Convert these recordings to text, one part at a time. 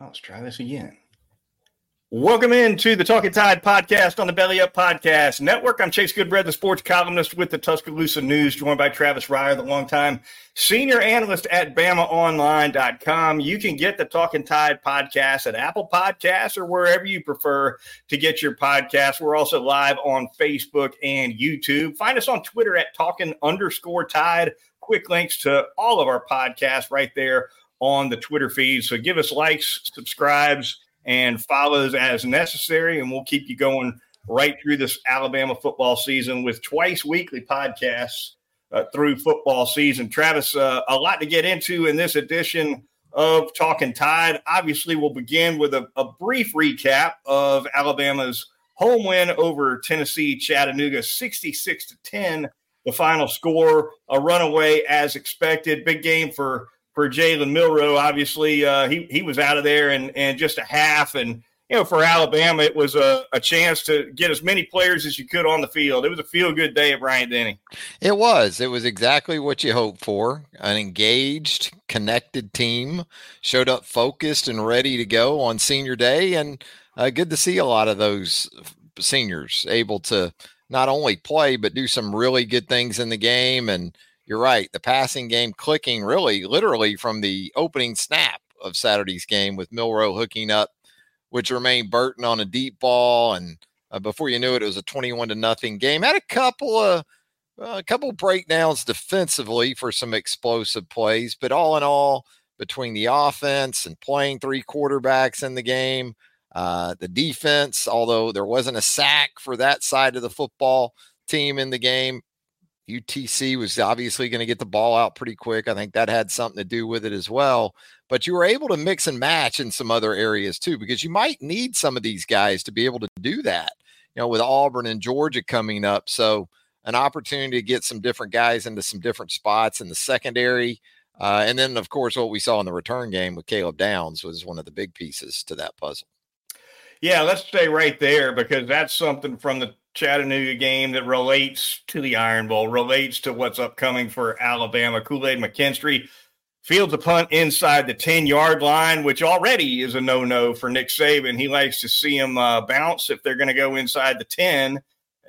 let's try this again. Welcome into the Talking Tide podcast on the Belly Up Podcast Network. I'm Chase Goodbread, the sports columnist with the Tuscaloosa News, joined by Travis Reier, the longtime senior analyst at BamaOnline.com. You can get the Talking Tide podcast at Apple Podcasts or wherever you prefer to get your podcast. We're also live on Facebook and YouTube. Find us on Twitter at Talking underscore Tide. Quick links to all of our podcasts right there on the Twitter feed. So give us likes, subscribes, and follows as necessary. And we'll keep you going right through this Alabama football season with twice weekly podcasts uh, through football season. Travis, uh, a lot to get into in this edition of Talking Tide. Obviously, we'll begin with a, a brief recap of Alabama's home win over Tennessee Chattanooga, 66 to 10. The final score, a runaway as expected. Big game for for Jalen Milroe. Obviously, uh, he he was out of there in, in just a half, and you know for Alabama, it was a, a chance to get as many players as you could on the field. It was a feel good day at Bryant Denny. It was. It was exactly what you hoped for. An engaged, connected team showed up focused and ready to go on senior day, and uh, good to see a lot of those seniors able to not only play but do some really good things in the game and you're right. The passing game clicking really, literally from the opening snap of Saturday's game with Milroe hooking up with Jermaine Burton on a deep ball, and uh, before you knew it, it was a 21 to nothing game. Had a couple of uh, a couple breakdowns defensively for some explosive plays, but all in all, between the offense and playing three quarterbacks in the game, uh, the defense, although there wasn't a sack for that side of the football team in the game, UTC was obviously going to get the ball out pretty quick. I think that had something to do with it as well. But you were able to mix and match in some other areas too, because you might need some of these guys to be able to do that, you know, with Auburn and Georgia coming up. So, an opportunity to get some different guys into some different spots in the secondary. Uh, and then, of course, what we saw in the return game with Caleb Downs was one of the big pieces to that puzzle. Yeah, let's stay right there because that's something from the Chattanooga game that relates to the Iron Bowl, relates to what's upcoming for Alabama. Kool Aid McKinstry fields a punt inside the 10 yard line, which already is a no no for Nick Saban. He likes to see him uh, bounce if they're going to go inside the 10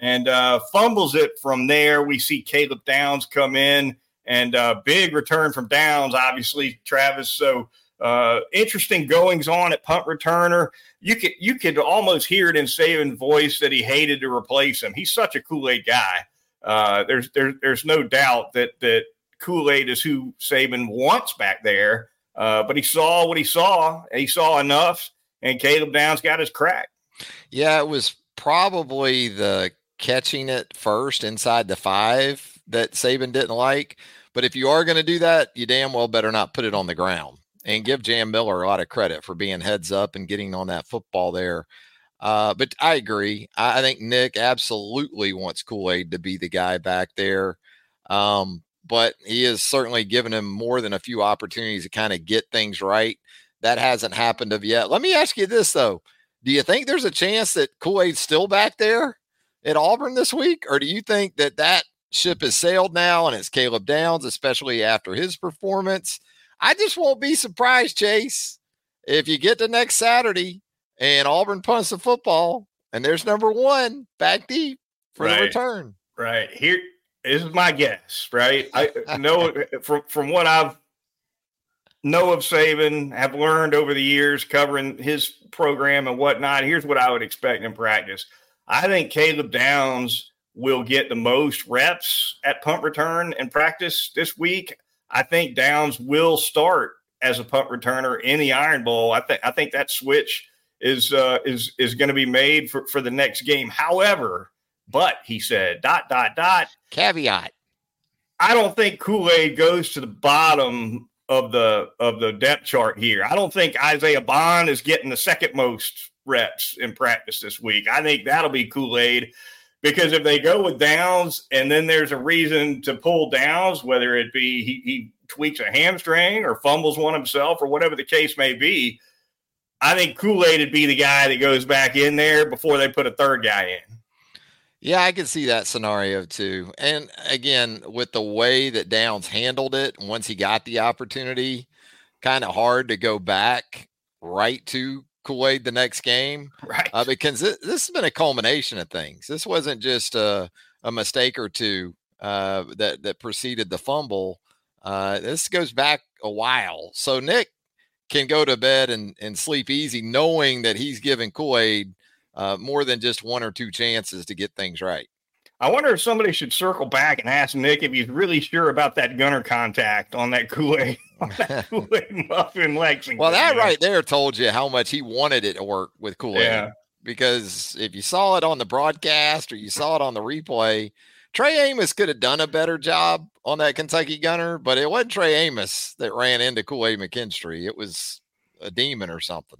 and uh, fumbles it from there. We see Caleb Downs come in and uh, big return from Downs, obviously, Travis. So, uh, interesting goings on at punt returner. You could you could almost hear it in Saban's voice that he hated to replace him. He's such a Kool Aid guy. Uh, there's there's there's no doubt that that Kool Aid is who Saban wants back there. Uh, but he saw what he saw. He saw enough, and Caleb Downs got his crack. Yeah, it was probably the catching it first inside the five that Saban didn't like. But if you are going to do that, you damn well better not put it on the ground and give Jam Miller a lot of credit for being heads up and getting on that football there. Uh, but I agree. I, I, think Nick absolutely wants Kool Aid to be the guy back there. Um, but he has certainly given him more than a few opportunities to kind of get things right. That hasn't happened of yet. Let me ask you this though: Do you think there's a chance that Kool Aid's still back there at Auburn this week, or do you think that that ship has sailed now and it's Caleb Downs, especially after his performance? I just won't be surprised, Chase, if you get to next Saturday and Auburn punts the football and there's number one back deep for right. the return. Right. Here is my guess, right? I know from from what I've know of Saban, have learned over the years covering his program and whatnot. Here's what I would expect in practice. I think Caleb Downs will get the most reps at punt return in practice this week. I think Downs will start as a punt returner in the Iron Bowl. I think I think that switch is uh, is is going to be made for, for the next game. However, but he said dot dot dot caveat. I don't think Kool Aid goes to the bottom of the of the depth chart here. I don't think Isaiah Bond is getting the second most reps in practice this week. I think that'll be Kool Aid because if they go with Downs and then there's a reason to pull Downs, whether it be he, he tweaks a hamstring or fumbles one himself or whatever the case may be, I think Kool Aid would be the guy that goes back in there before they put a third guy in. Yeah, I can see that scenario too. And again, with the way that Downs handled it once he got the opportunity, kind of hard to go back right to Kool Aid the next game, right? Uh, because this, this, has been a culmination of things. This wasn't just a, a mistake or two uh, that that preceded the fumble. Uh, this goes back a while, so Nick can go to bed and, and sleep easy, knowing that he's giving Kool Aid uh, more than just one or two chances to get things right. I wonder if somebody should circle back and ask Nick if he's really sure about that gunner contact on that Kool Aid Kool Aid muffin Lexington. Well, that right there told you how much he wanted it to work with Kool Aid. Yeah. Because if you saw it on the broadcast or you saw it on the replay, Trey Amos could have done a better job on that Kentucky gunner, but it wasn't Trey Amos that ran into Kool Aid McKinstry. It was a demon or something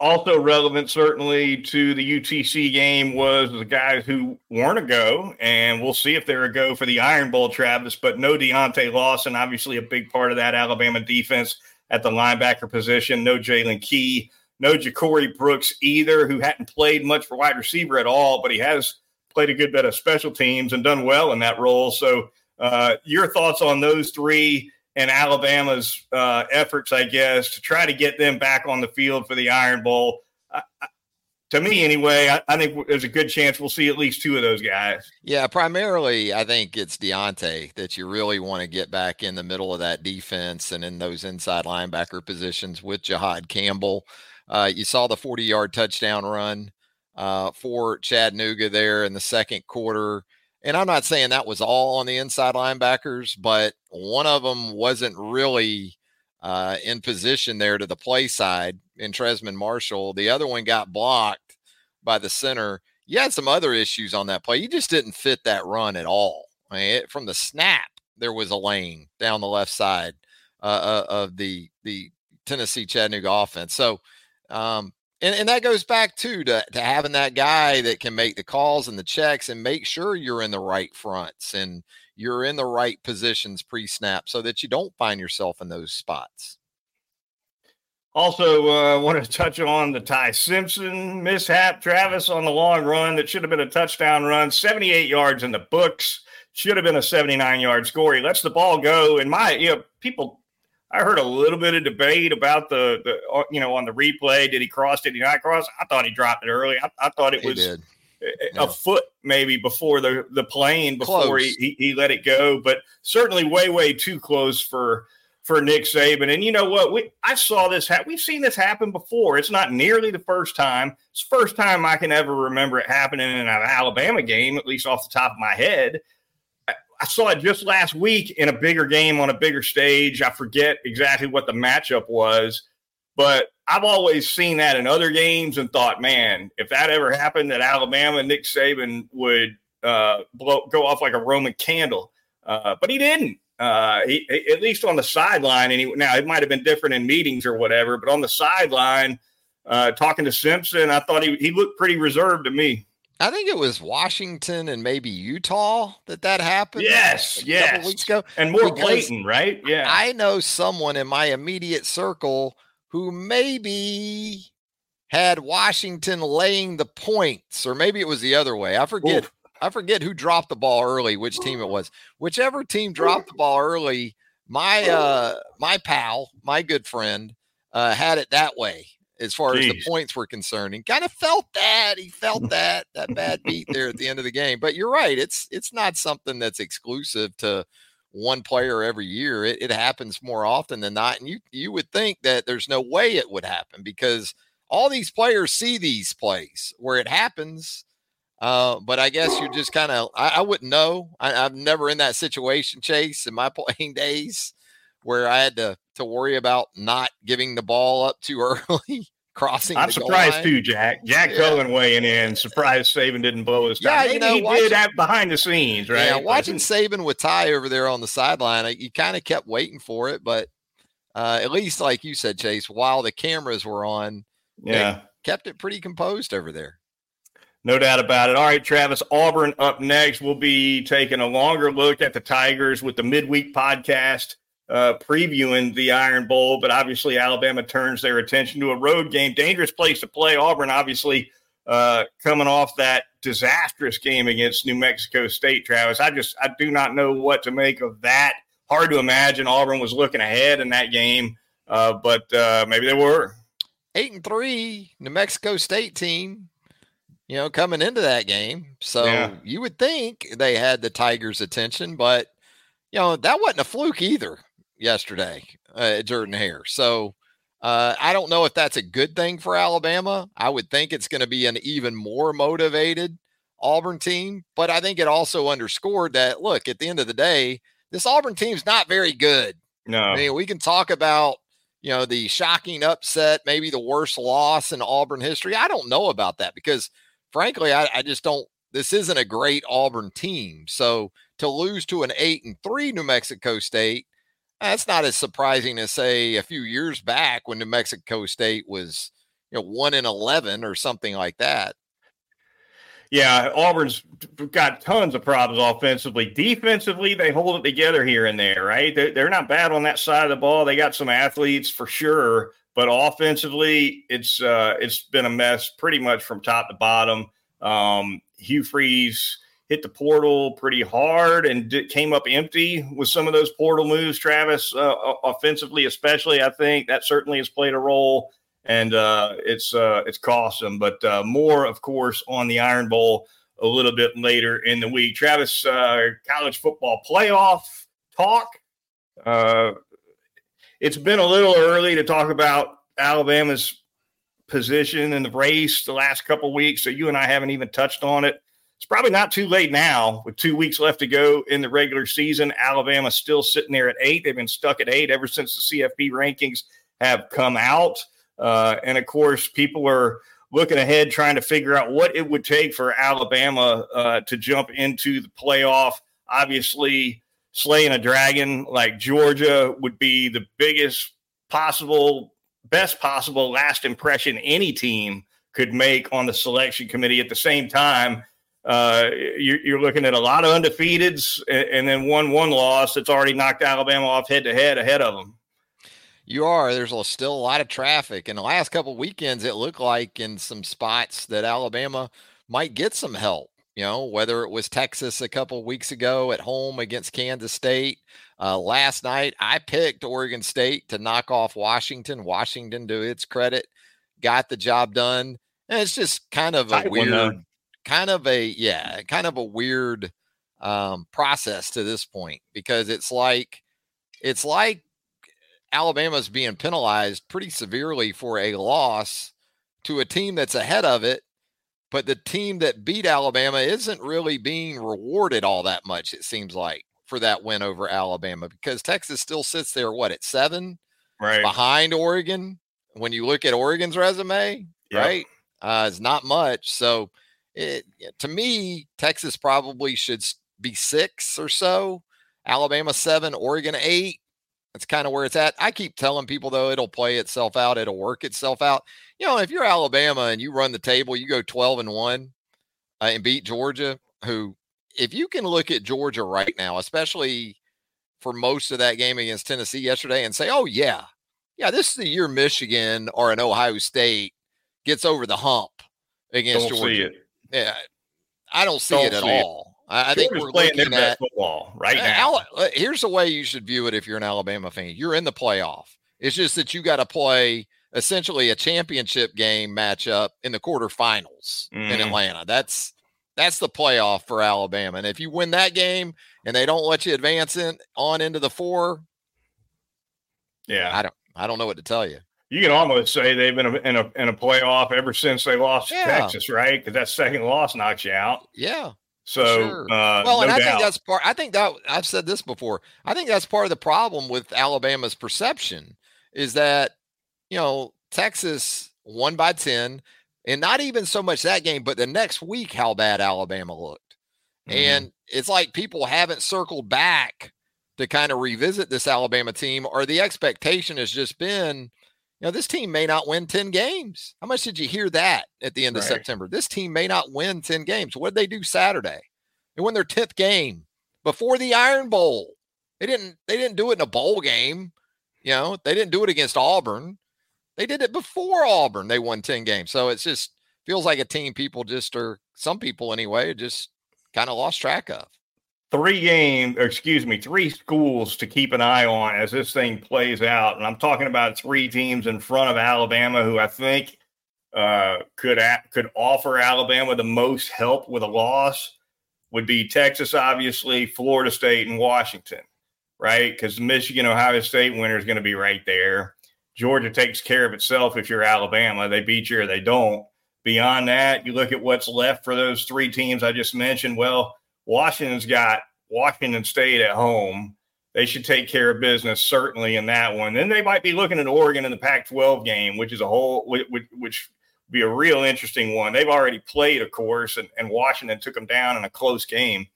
also relevant certainly to the UTC game was the guys who weren't a go, and we'll see if they're a go for the Iron Bowl, Travis. But no Deontae Lawson, obviously a big part of that Alabama defense at the linebacker position. No Jaylen Key, no Ja'Corey Brooks either, who hadn't played much for wide receiver at all, but he has played a good bit of special teams and done well in that role. So, uh, your thoughts on those three? And Alabama's uh, efforts, I guess, to try to get them back on the field for the Iron Bowl. I, I, to me, anyway, I, I, think there's a good chance we'll see at least two of those guys. Yeah, primarily, I think it's Deontae that you really want to get back in the middle of that defense and in those inside linebacker positions with Jihaad Campbell. Uh, you saw the 40 yard touchdown run uh, for Chattanooga there in the second quarter. And I'm not saying that was all on the inside linebackers, but one of them wasn't really uh, in position there to the play side in Trezmen Marshall. The other one got blocked by the center. You had some other issues on that play. You just didn't fit that run at all. I mean, it, from the snap, there was a lane down the left side uh, uh of the the Tennessee Chattanooga offense. So um, and, and that goes back too to, to having that guy that can make the calls and the checks and make sure you're in the right fronts and you're in the right positions pre-snap so that you don't find yourself in those spots. Also, uh, want to touch on the Ty Simpson mishap, Travis, on the long run that should have been a touchdown run, 78 yards in the books, should have been a 79 yard score. He lets the ball go. And my, you know, people I heard a little bit of debate about the, the uh, you know, on the replay. Did he cross? Did he not cross? I thought he dropped it early. I, I thought it he was did. a, yeah. foot maybe before the, the plane before he, he, he, let it go, but certainly way, way too close for, for Nick Saban. And you know what? We, I saw this. Ha- we've seen this happen before. It's not nearly the first time. It's the first time I can ever remember it happening in an Alabama game, at least off the top of my head. I saw it just last week in a bigger game on a bigger stage. I forget exactly what the matchup was, but I've always seen that in other games and thought, man, if that ever happened at Alabama, Nick Saban would uh, blow, go off like a Roman candle. Uh, but he didn't. Uh, he, at least on the sideline, and he, now it might have been different in meetings or whatever, but on the sideline, uh, talking to Simpson, I thought he, he looked pretty reserved to me. I think it was Washington and maybe Utah that that happened. Yes, yes. weeks ago, and more blatant, right? Yeah. I know someone in my immediate circle who maybe had Washington laying the points, or maybe it was the other way. I forget. Oof. I forget who dropped the ball early, which team it was. Whichever team dropped the ball early, my uh my pal, my good friend, uh had it that way as far Jeez. as the points were concerned and kind of felt that he felt that that bad beat there at the end of the game but you're right it's it's not something that's exclusive to one player every year it, it happens more often than not and you you would think that there's no way it would happen because all these players see these plays where it happens uh, but I guess you're just kind of I, I, wouldn't know. I, am never in that situation, Chase, in my playing days where I had to to worry about not giving the ball up too early. crossing. I'm surprised too, Jack. Jack yeah. Cohen weighing in. Surprised Saban didn't blow his time. Yeah, you know, he watching, did have behind the scenes, right? Yeah, watching Saban with Ty over there on the sideline, you kind of kept waiting for it, but uh, at least, like you said, Chase, while the cameras were on, yeah, kept it pretty composed over there. No doubt about it. All right, Travis, Auburn up next. We'll be taking a longer look at the Tigers with the midweek podcast uh, previewing the Iron Bowl, but obviously Alabama turns their attention to a road game. Dangerous place to play. Auburn, obviously, uh, coming off that disastrous game against New Mexico State, Travis. I just I do not know what to make of that. Hard to imagine Auburn was looking ahead in that game, uh, but uh, maybe they were. eight and three New Mexico State team, you know, coming into that game. So yeah. you would think they had the Tigers' attention, but you know that wasn't a fluke either yesterday, uh, Jordan Hare. So uh, I don't know if that's a good thing for Alabama. I would think it's going to be an even more motivated Auburn team, but I think it also underscored that look, at the end of the day, this Auburn team's not very good. No, I mean we can talk about you know the shocking upset, maybe the worst loss in Auburn history. I don't know about that because frankly, I, I just don't. This isn't a great Auburn team, so to lose to an eight and three New Mexico State, that's not as surprising as say a few years back when New Mexico State was you know one in eleven or something like that yeah, Auburn's got tons of problems offensively. Defensively, they hold it together here and there, right? They're, not bad on that side of the ball. They got some athletes for sure, but offensively, it's uh, it's been a mess pretty much from top to bottom. Um, Hugh Freeze hit the portal pretty hard and did, came up empty with some of those portal moves. Travis, uh, offensively, especially, I think that certainly has played a role and uh, it's uh, it's cost them. But uh, more, of course, on the Iron Bowl a little bit later in the week. Travis, uh, college football playoff talk. Uh, it's been a little early to talk about Alabama's position in the race the last couple weeks, so you and I haven't even touched on it. It's probably not too late now with two weeks left to go in the regular season. Alabama's still sitting there at eight. They've been stuck at eight ever since the CFP rankings have come out. Uh, and of course, people are looking ahead, trying to figure out what it would take for Alabama uh, to jump into the playoff. Obviously, slaying a dragon like Georgia would be the biggest possible, best possible last impression any team could make on the selection committee. At the same time, uh, you're, you're, looking at a lot of undefeateds and, and then one one loss that's already knocked Alabama off head to head ahead of them. You are. There's a, still a lot of traffic. In the last couple weekends, it looked like in some spots that Alabama might get some help. You know, whether it was Texas a couple weeks ago at home against Kansas State. Uh, last night, I picked Oregon State to knock off Washington. Washington, to its credit, got the job done. And it's just kind of a weird, kind of a, yeah, kind of a weird um, process to this point because it's like, it's like Alabama's being penalized pretty severely for a loss to a team that's ahead of it, but the team that beat Alabama isn't really being rewarded all that much, it seems like, for that win over Alabama because Texas still sits there, what, at seven? Right. Behind Oregon. When you look at Oregon's resume, yep. right? Uh, it's not much. So it, to me, Texas probably should be six or so. Alabama seven, Oregon eight. That's kind of where it's at. I keep telling people though, it'll play itself out. It'll work itself out. You know, if you're Alabama and you run the table, you go 12 and one uh, and beat Georgia, who, if you can look at Georgia right now, especially for most of that game against Tennessee yesterday, and say, oh yeah, yeah, this is the year Michigan or an Ohio State gets over the hump against don't Georgia. Yeah, I don't see don't it at all. It. I, I think we're playing looking at football right now. Uh, here's the way you should view it if you're an Alabama fan. You're in the playoff. It's just that you got to play essentially a championship game matchup in the quarterfinals mm. in Atlanta. That's that's the playoff for Alabama. And if you win that game and they don't let you advance in on into the four, yeah, I don't I don't know what to tell you. You can almost say they've been in a in a playoff ever since they lost yeah. to Texas, right? Because that second loss knocks you out. Yeah, so, sure. uh, well, and I doubt. think that's part. I think that I've said this before. I think that's part of the problem with Alabama's perception is that you know Texas won by ten, and not even so much that game, but the next week how bad Alabama looked, mm-hmm. and it's like people haven't circled back to kind of revisit this Alabama team, or the expectation has just been you know, this team may not win 10 games. How much did you hear that at the end of. September? This team may not win 10 games. What did they do Saturday? They won their 10th game before the Iron Bowl. They didn't they didn't do it in a bowl game. You know, they didn't do it against Auburn. They did it before Auburn. They won 10 games. So it's just feels like a team people just are some people anyway just kind of lost track of. Three games, excuse me, three schools to keep an eye on as this thing plays out. And I'm talking about three teams in front of Alabama who I think uh, could could offer Alabama the most help with a loss. Would be Texas, obviously, Florida State, and Washington, right? Because Michigan, Ohio State winner is going to be right there. Georgia takes care of itself if you're Alabama. They beat you or they don't. Beyond that, you look at what's left for those three teams I just mentioned. Well, Washington's got Washington State at home. They should take care of business certainly in that one. Then they might be looking at Oregon in the Pac-12 game, which is a whole which, which be a real interesting one. They've already played, of course, and, and Washington took them down in a close game.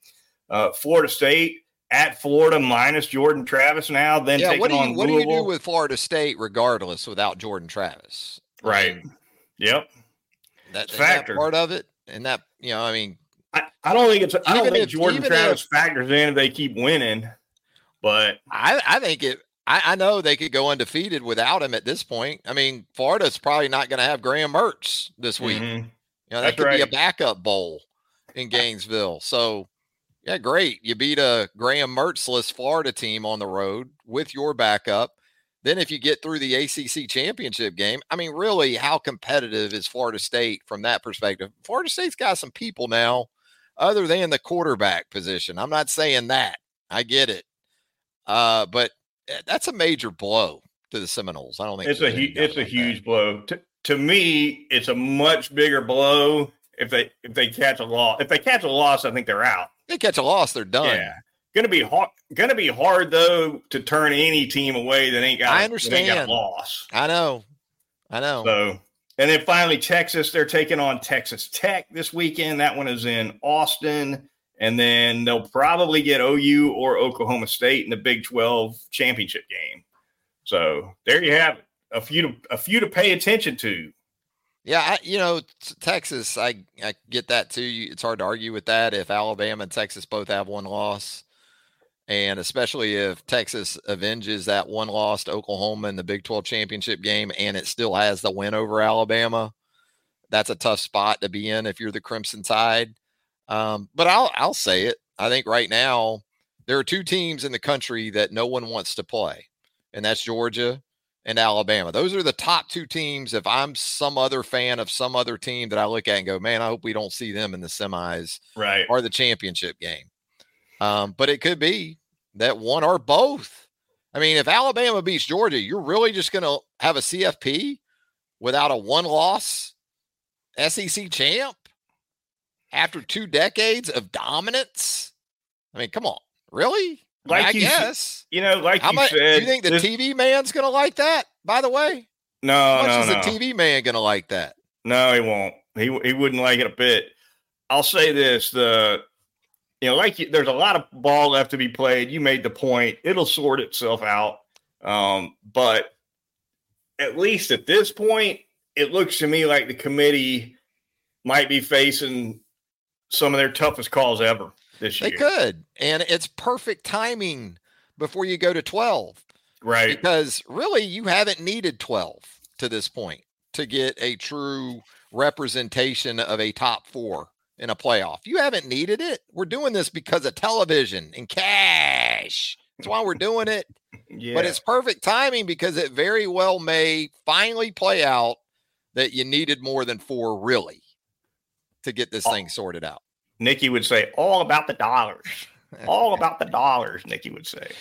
Uh, Florida State at Florida minus Jordan Travis now. Then yeah, what do you what do you do with Florida State regardless without Jordan Travis? Right. I mean, yep. That, Factor. That part of it, and that you know, I mean, I, don't think it's. I don't think if, Jordan Travis if, factors in if they keep winning, but I, I think it. I, I, know they could go undefeated without him at this point. I mean, Florida's probably not going to have Graham Mertz this week. Mm-hmm. You know, that That's could right. be a backup bowl in Gainesville. So, yeah, great. You beat a Graham Mertzless Florida team on the road with your backup. Then, if you get through the ACC championship game, I mean, really, how competitive is Florida State from that perspective? Florida State's got some people now other than the quarterback position. I'm not saying that. I get it. Uh, but eh, that's a major blow to the Seminoles. I don't think it's a hu- it's a huge that. blow. To, to me, it's a much bigger blow if they if they catch a loss. If they catch a loss, I think they're out. They catch a loss, they're done. Yeah. Gonna be hard. Gonna be hard though to turn any team away that ain't got. I understand. Got loss. I know. I know. So and then finally, Texas, they're taking on Texas Tech this weekend. That one is in Austin. And then they'll probably get OU or Oklahoma State in the Big 12 championship game. So there you have it. A few to a few to pay attention to. Yeah, I, you know, Texas, I I get that too. It's hard to argue with that if Alabama and Texas both have one loss. And especially if Texas avenges that one loss to Oklahoma in the Big 12 championship game and it still has the win over Alabama, that's a tough spot to be in if you're the Crimson Tide. Um, but I'll I'll say it. I think right now there are two teams in the country that no one wants to play, and that's Georgia and Alabama. Those are the top two teams. If I'm some other fan of some other team that I look at and go, man, I hope we don't see them in the semis right. or the championship game. Um, but it could be that one or both. I mean, if Alabama beats Georgia, you're really just going to have a CFP without a one loss SEC champ after two decades of dominance. I mean, come on, really? Like I you, guess. You know, like How you much, said, do you think the TV man's going to like that? By the way, no, How much no, is no. the TV man going to like that? No, he won't. He he wouldn't like it a bit. I'll say this: the you know, like you, there's a lot of ball left to be played. You made the point; it'll sort itself out. Um, but at least at this point, it looks to me like the committee might be facing some of their toughest calls ever this year. They could, and it's perfect timing before you go to twelve, right? Because really, you haven't needed twelve to this point to get a true representation of a top four in a playoff. You haven't needed it. We're doing this because of television and cash. That's why we're doing it. yeah. But it's perfect timing because it very well may finally play out that you needed more than four really to get this thing sorted out. Nikki would say, all about the dollars. all about the dollars, Nikki would say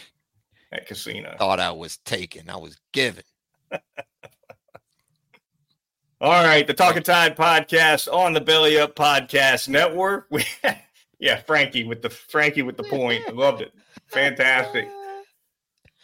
at casino. Thought I was taken. I was given. All right, the Talking Tide podcast on the Belly Up Podcast Network. We, yeah, Frankie with the Frankie with the point. I loved it. Fantastic.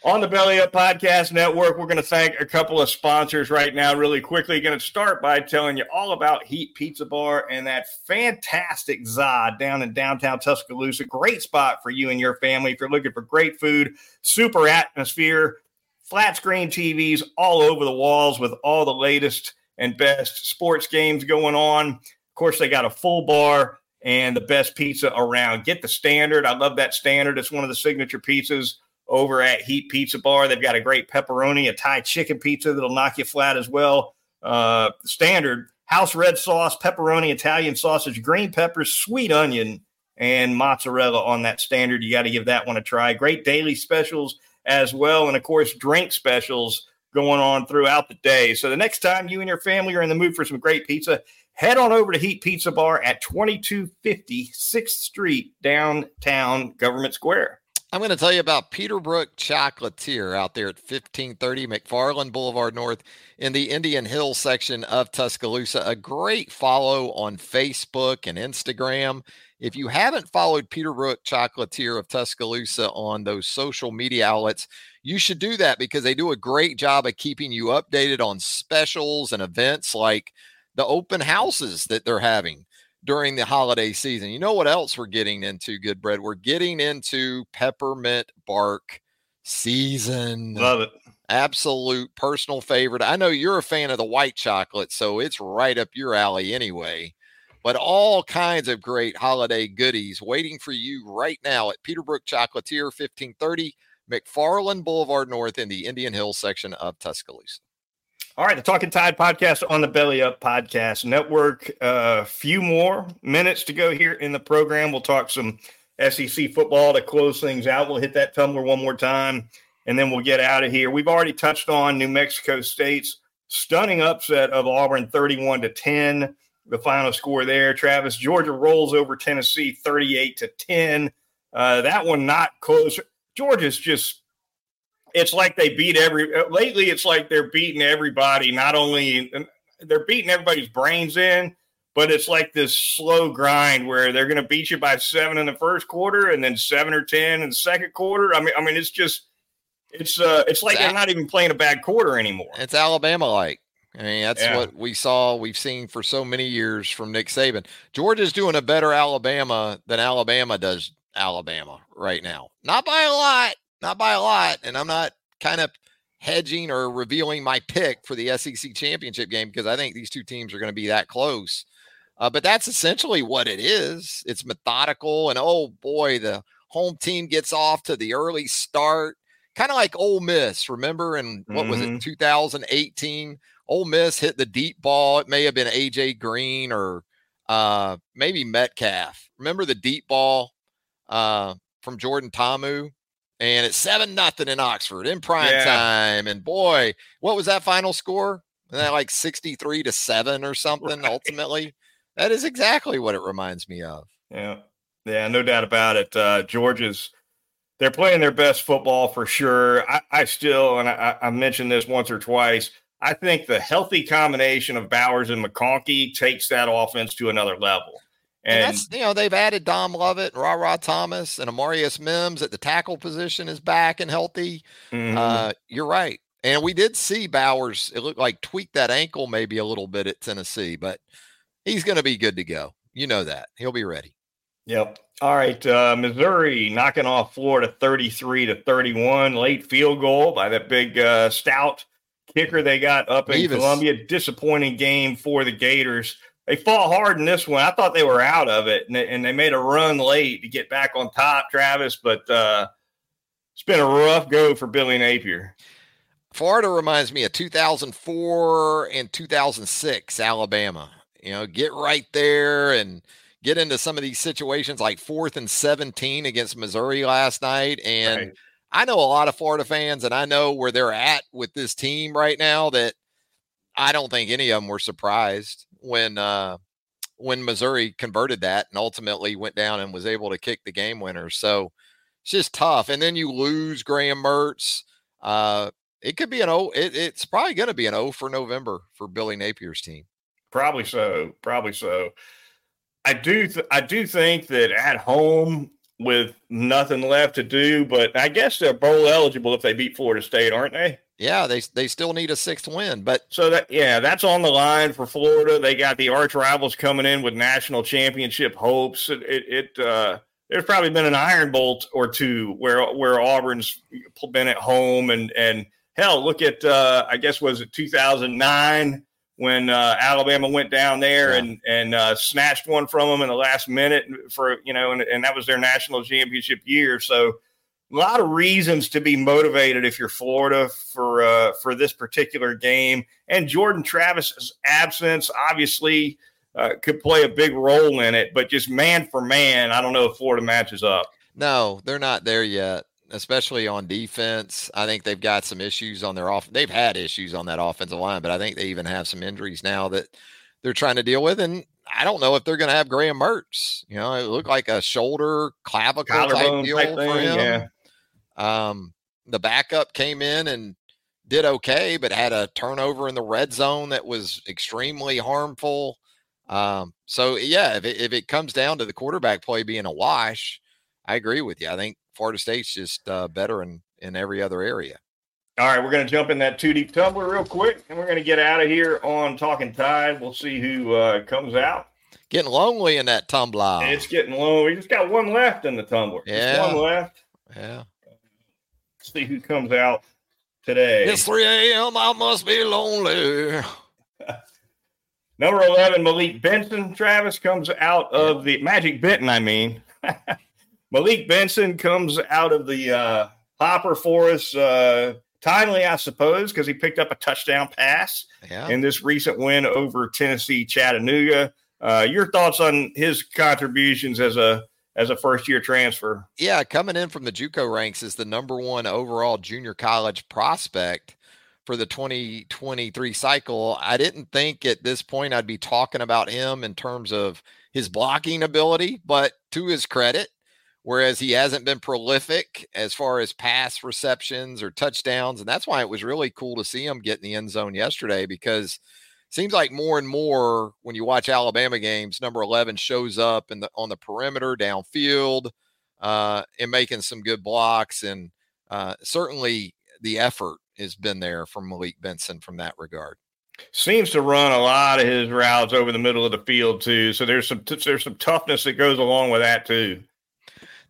On the Belly Up Podcast Network, we're going to thank a couple of sponsors right now, really quickly. Going to start by telling you all about Heat Pizza Bar and that fantastic Zod down in downtown Tuscaloosa. Great spot for you and your family if you're looking for great food, super atmosphere, flat screen TVs all over the walls with all the latest and best sports games going on. Of course, they got a full bar and the best pizza around. Get the standard. I love that standard. It's one of the signature pizzas over at Heat Pizza Bar. They've got a great pepperoni, a Thai chicken pizza that'll knock you flat as well. Uh, standard house red sauce, pepperoni, Italian sausage, green peppers, sweet onion, and mozzarella on that standard. You got to give that one a try. Great daily specials as well. And of course, drink specials going on throughout the day. So the next time you and your family are in the mood for some great pizza, head on over to Heat Pizza Bar at 2250 6th Street, downtown Government Square. I'm going to tell you about Peterbrooke Chocolatier out there at 1530 McFarland Boulevard North in the Indian Hill section of Tuscaloosa. A great follow on Facebook and Instagram. If you haven't followed Peterbrooke Chocolatier of Tuscaloosa on those social media outlets, you should do that because they do a great job of keeping you updated on specials and events like the open houses that they're having during the holiday season. You know what else we're getting into, Goodbread? We're getting into peppermint bark season. Love it. Absolute personal favorite. I know you're a fan of the white chocolate, so it's right up your alley anyway. But all kinds of great holiday goodies waiting for you right now at Peterbrooke Chocolatier, 1530 McFarland Boulevard North in the Indian Hill section of Tuscaloosa. All right, the Talking Tide podcast on the Belly Up Podcast Network. A uh, few more minutes to go here in the program. We'll talk some SEC football to close things out. We'll hit that tumbler one more time, and then we'll get out of here. We've already touched on New Mexico State's stunning upset of Auburn, thirty-one to ten. The final score there. Travis Georgia rolls over Tennessee, thirty-eight to ten. Uh, that one not close. Georgia's just it's like they beat every uh, lately it's like they're beating everybody not only they're beating everybody's brains in but it's like this slow grind where they're going to beat you by seven in the first quarter and then seven or ten in the second quarter i mean i mean it's just it's uh it's like they're not even playing a bad quarter anymore it's alabama like I mean, that's yeah. what we saw, we've seen for so many years from Nick Saban. Georgia's doing a better Alabama than Alabama does Alabama right now. Not by a lot, not by a lot. And I'm not kind of hedging or revealing my pick for the SEC championship game because I think these two teams are going to be that close. Uh, but that's essentially what it is. It's methodical, and oh boy, the home team gets off to the early start, kind of like Ole Miss. Remember, in what mm-hmm. was it, mm-hmm. 2018? Ole Miss hit the deep ball. It may have been AJ Green or uh, maybe Metcalf. Remember the deep ball uh, from Jordan Ta'amu? and it's seven nothing in Oxford in prime yeah. time. And boy, what was that final score? that like 63 to 7 or something right. ultimately? That is exactly what it reminds me of. Yeah. Yeah, no doubt about it. Uh, Georgia's they're playing their best football for sure. I, I still, and I, I, mentioned this once or twice, I think the healthy combination of Bowers and McConkey takes that offense to another level. And, and, that's you know they've added Dom Lovett, Ra Ra Thomas, and Amarius Mims at the tackle position is back and healthy. Mm-hmm. Uh, you're right, and we did see Bowers. It looked like tweak that ankle maybe a little bit at Tennessee, but he's going to be good to go. You know that he'll be ready. Yep. All right. Uh, Missouri knocking off Florida 33 to 31. Late field goal by that big uh, stout kicker they got up in Columbia. Disappointing game for the Gators they fought hard in this one. I thought they were out of it, and they, and they made a run late to get back on top, Travis. But uh, it's been a rough go for Billy Napier. Florida reminds me of 2004 and 2006 Alabama. You know, get right there and get into some of these situations like fourth and 17 against Missouri last night. And right. I know a lot of Florida fans, and I know where they're at with this team right now that I don't think any of them were surprised when uh, when Missouri converted that and ultimately went down and was able to kick the game winner. So it's just tough. And then you lose Graham Mertz. Uh, it could be an O. It, it's probably going to be an O for November for Billy Napier's team. Probably so. Probably so. I do. Th- I do think that at home with nothing left to do, but I guess they're bowl eligible if they beat Florida State, aren't they? Yeah, they they still need a sixth win, but so that yeah, that's on the line for Florida. They got the arch rivals coming in with national championship hopes. It, it, it uh, there's probably been an Iron Bowl or two where where Auburn's been at home and and hell, look at uh, I guess was it 2009 when uh, Alabama went down there yeah. and and uh, snatched one from them in the last minute for you know and, and that was their national championship year. So a lot of reasons to be motivated if you're Florida for uh, for this particular game. And Jordan Travis's absence, obviously, uh, could play a big role in it. But just man for man, I don't know if Florida matches up. No, they're not there yet, especially on defense. I think they've got some issues on their off. They've had issues on that offensive line, but I think they even have some injuries now that they're trying to deal with. And I don't know if they're going to have Graham Mertz. You know, it looked like a shoulder clavicle type deal type thing, for him. Yeah. Um, the backup came in and did okay, but had a turnover in the red zone that was extremely harmful. Um, so yeah, if it, if it comes down to the quarterback play being a wash, I agree with you. I think Florida State's just uh, better in in every other area. All right, we're going to jump in that two deep tumbler real quick, and we're going to get out of here on Talking Tide. We'll see who uh, comes out. Getting lonely in that tumbler. It's getting lonely. We just got one left in the tumbler. Yeah, just one left. Yeah. see who comes out today. It's 3 a.m. I must be lonely. Number 11, Malik Benson, Travis, comes out of the Magic Benton, I mean. Malik Benson comes out of the uh, hopper for us. Uh, timely, I suppose, because he picked up a touchdown pass yeah. in this recent win over Tennessee Chattanooga. Uh, your thoughts on his contributions as a as a first year transfer? Yeah, coming in from the JUCO ranks is the number one overall junior college prospect for the 2023 cycle. I didn't think at this point I'd be talking about him in terms of his blocking ability, but to his credit, whereas he hasn't been prolific as far as pass receptions or touchdowns. And that's why it was really cool to see him get in the end zone yesterday because seems like more and more when you watch Alabama games, number 11 shows up in the on the perimeter downfield uh, and making some good blocks. And uh, certainly the effort has been there from Malik Benson from that regard seems to run a lot of his routes over the middle of the field too. So there's some there's some toughness that goes along with that too.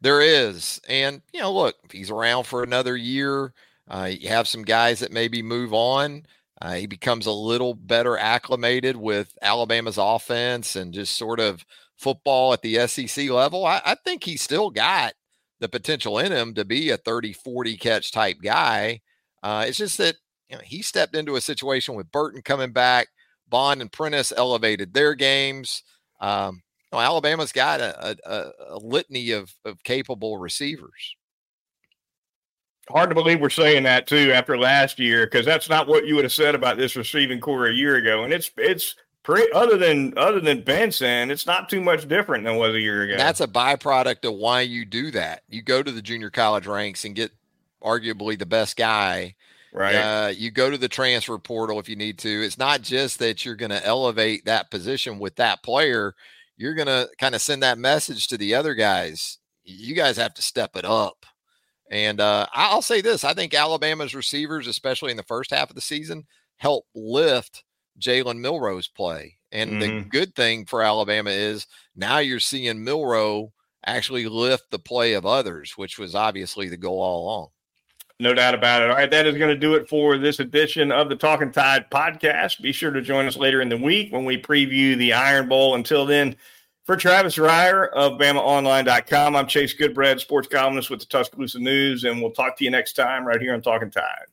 There is. And, you know, look, if he's around for another year, uh, you have some guys that maybe move on. Uh, he becomes a little better acclimated with Alabama's offense and just sort of football at the SEC level. I, I think he's still got the potential in him to be a 30, 40 catch type guy. Uh, it's just that you know, he stepped into a situation with Burton coming back. Bond and Prentice elevated their games. Um, know, Alabama's got a, a, a litany of, of capable receivers. Hard to believe we're saying that too after last year because that's not what you would have said about this receiving corps a year ago, and it's it's pretty other than other than Benson, it's not too much different than was a year ago. That's a byproduct of why you do that. You go to the junior college ranks and get arguably the best guy. Right. Uh, you go to the transfer portal if you need to. It's not just that you're going to elevate that position with that player you're going to kind of send that message to the other guys. You guys have to step it up. And uh, I'll say this I think Alabama's receivers, especially in the first half of the season, help lift Jalen Milroe's play. And mm-hmm. the good thing for Alabama is now you're seeing Milroe actually lift the play of others, which was obviously the goal all along. No doubt about it. All right, that is going to do it for this edition of the Talking Tide podcast. Be sure to join us later in the week when we preview the Iron Bowl. Until then, for Travis Reier of BamaOnline.com, I'm Chase Goodbread, sports columnist with the Tuscaloosa News, and we'll talk to you next time right here on Talking Tide.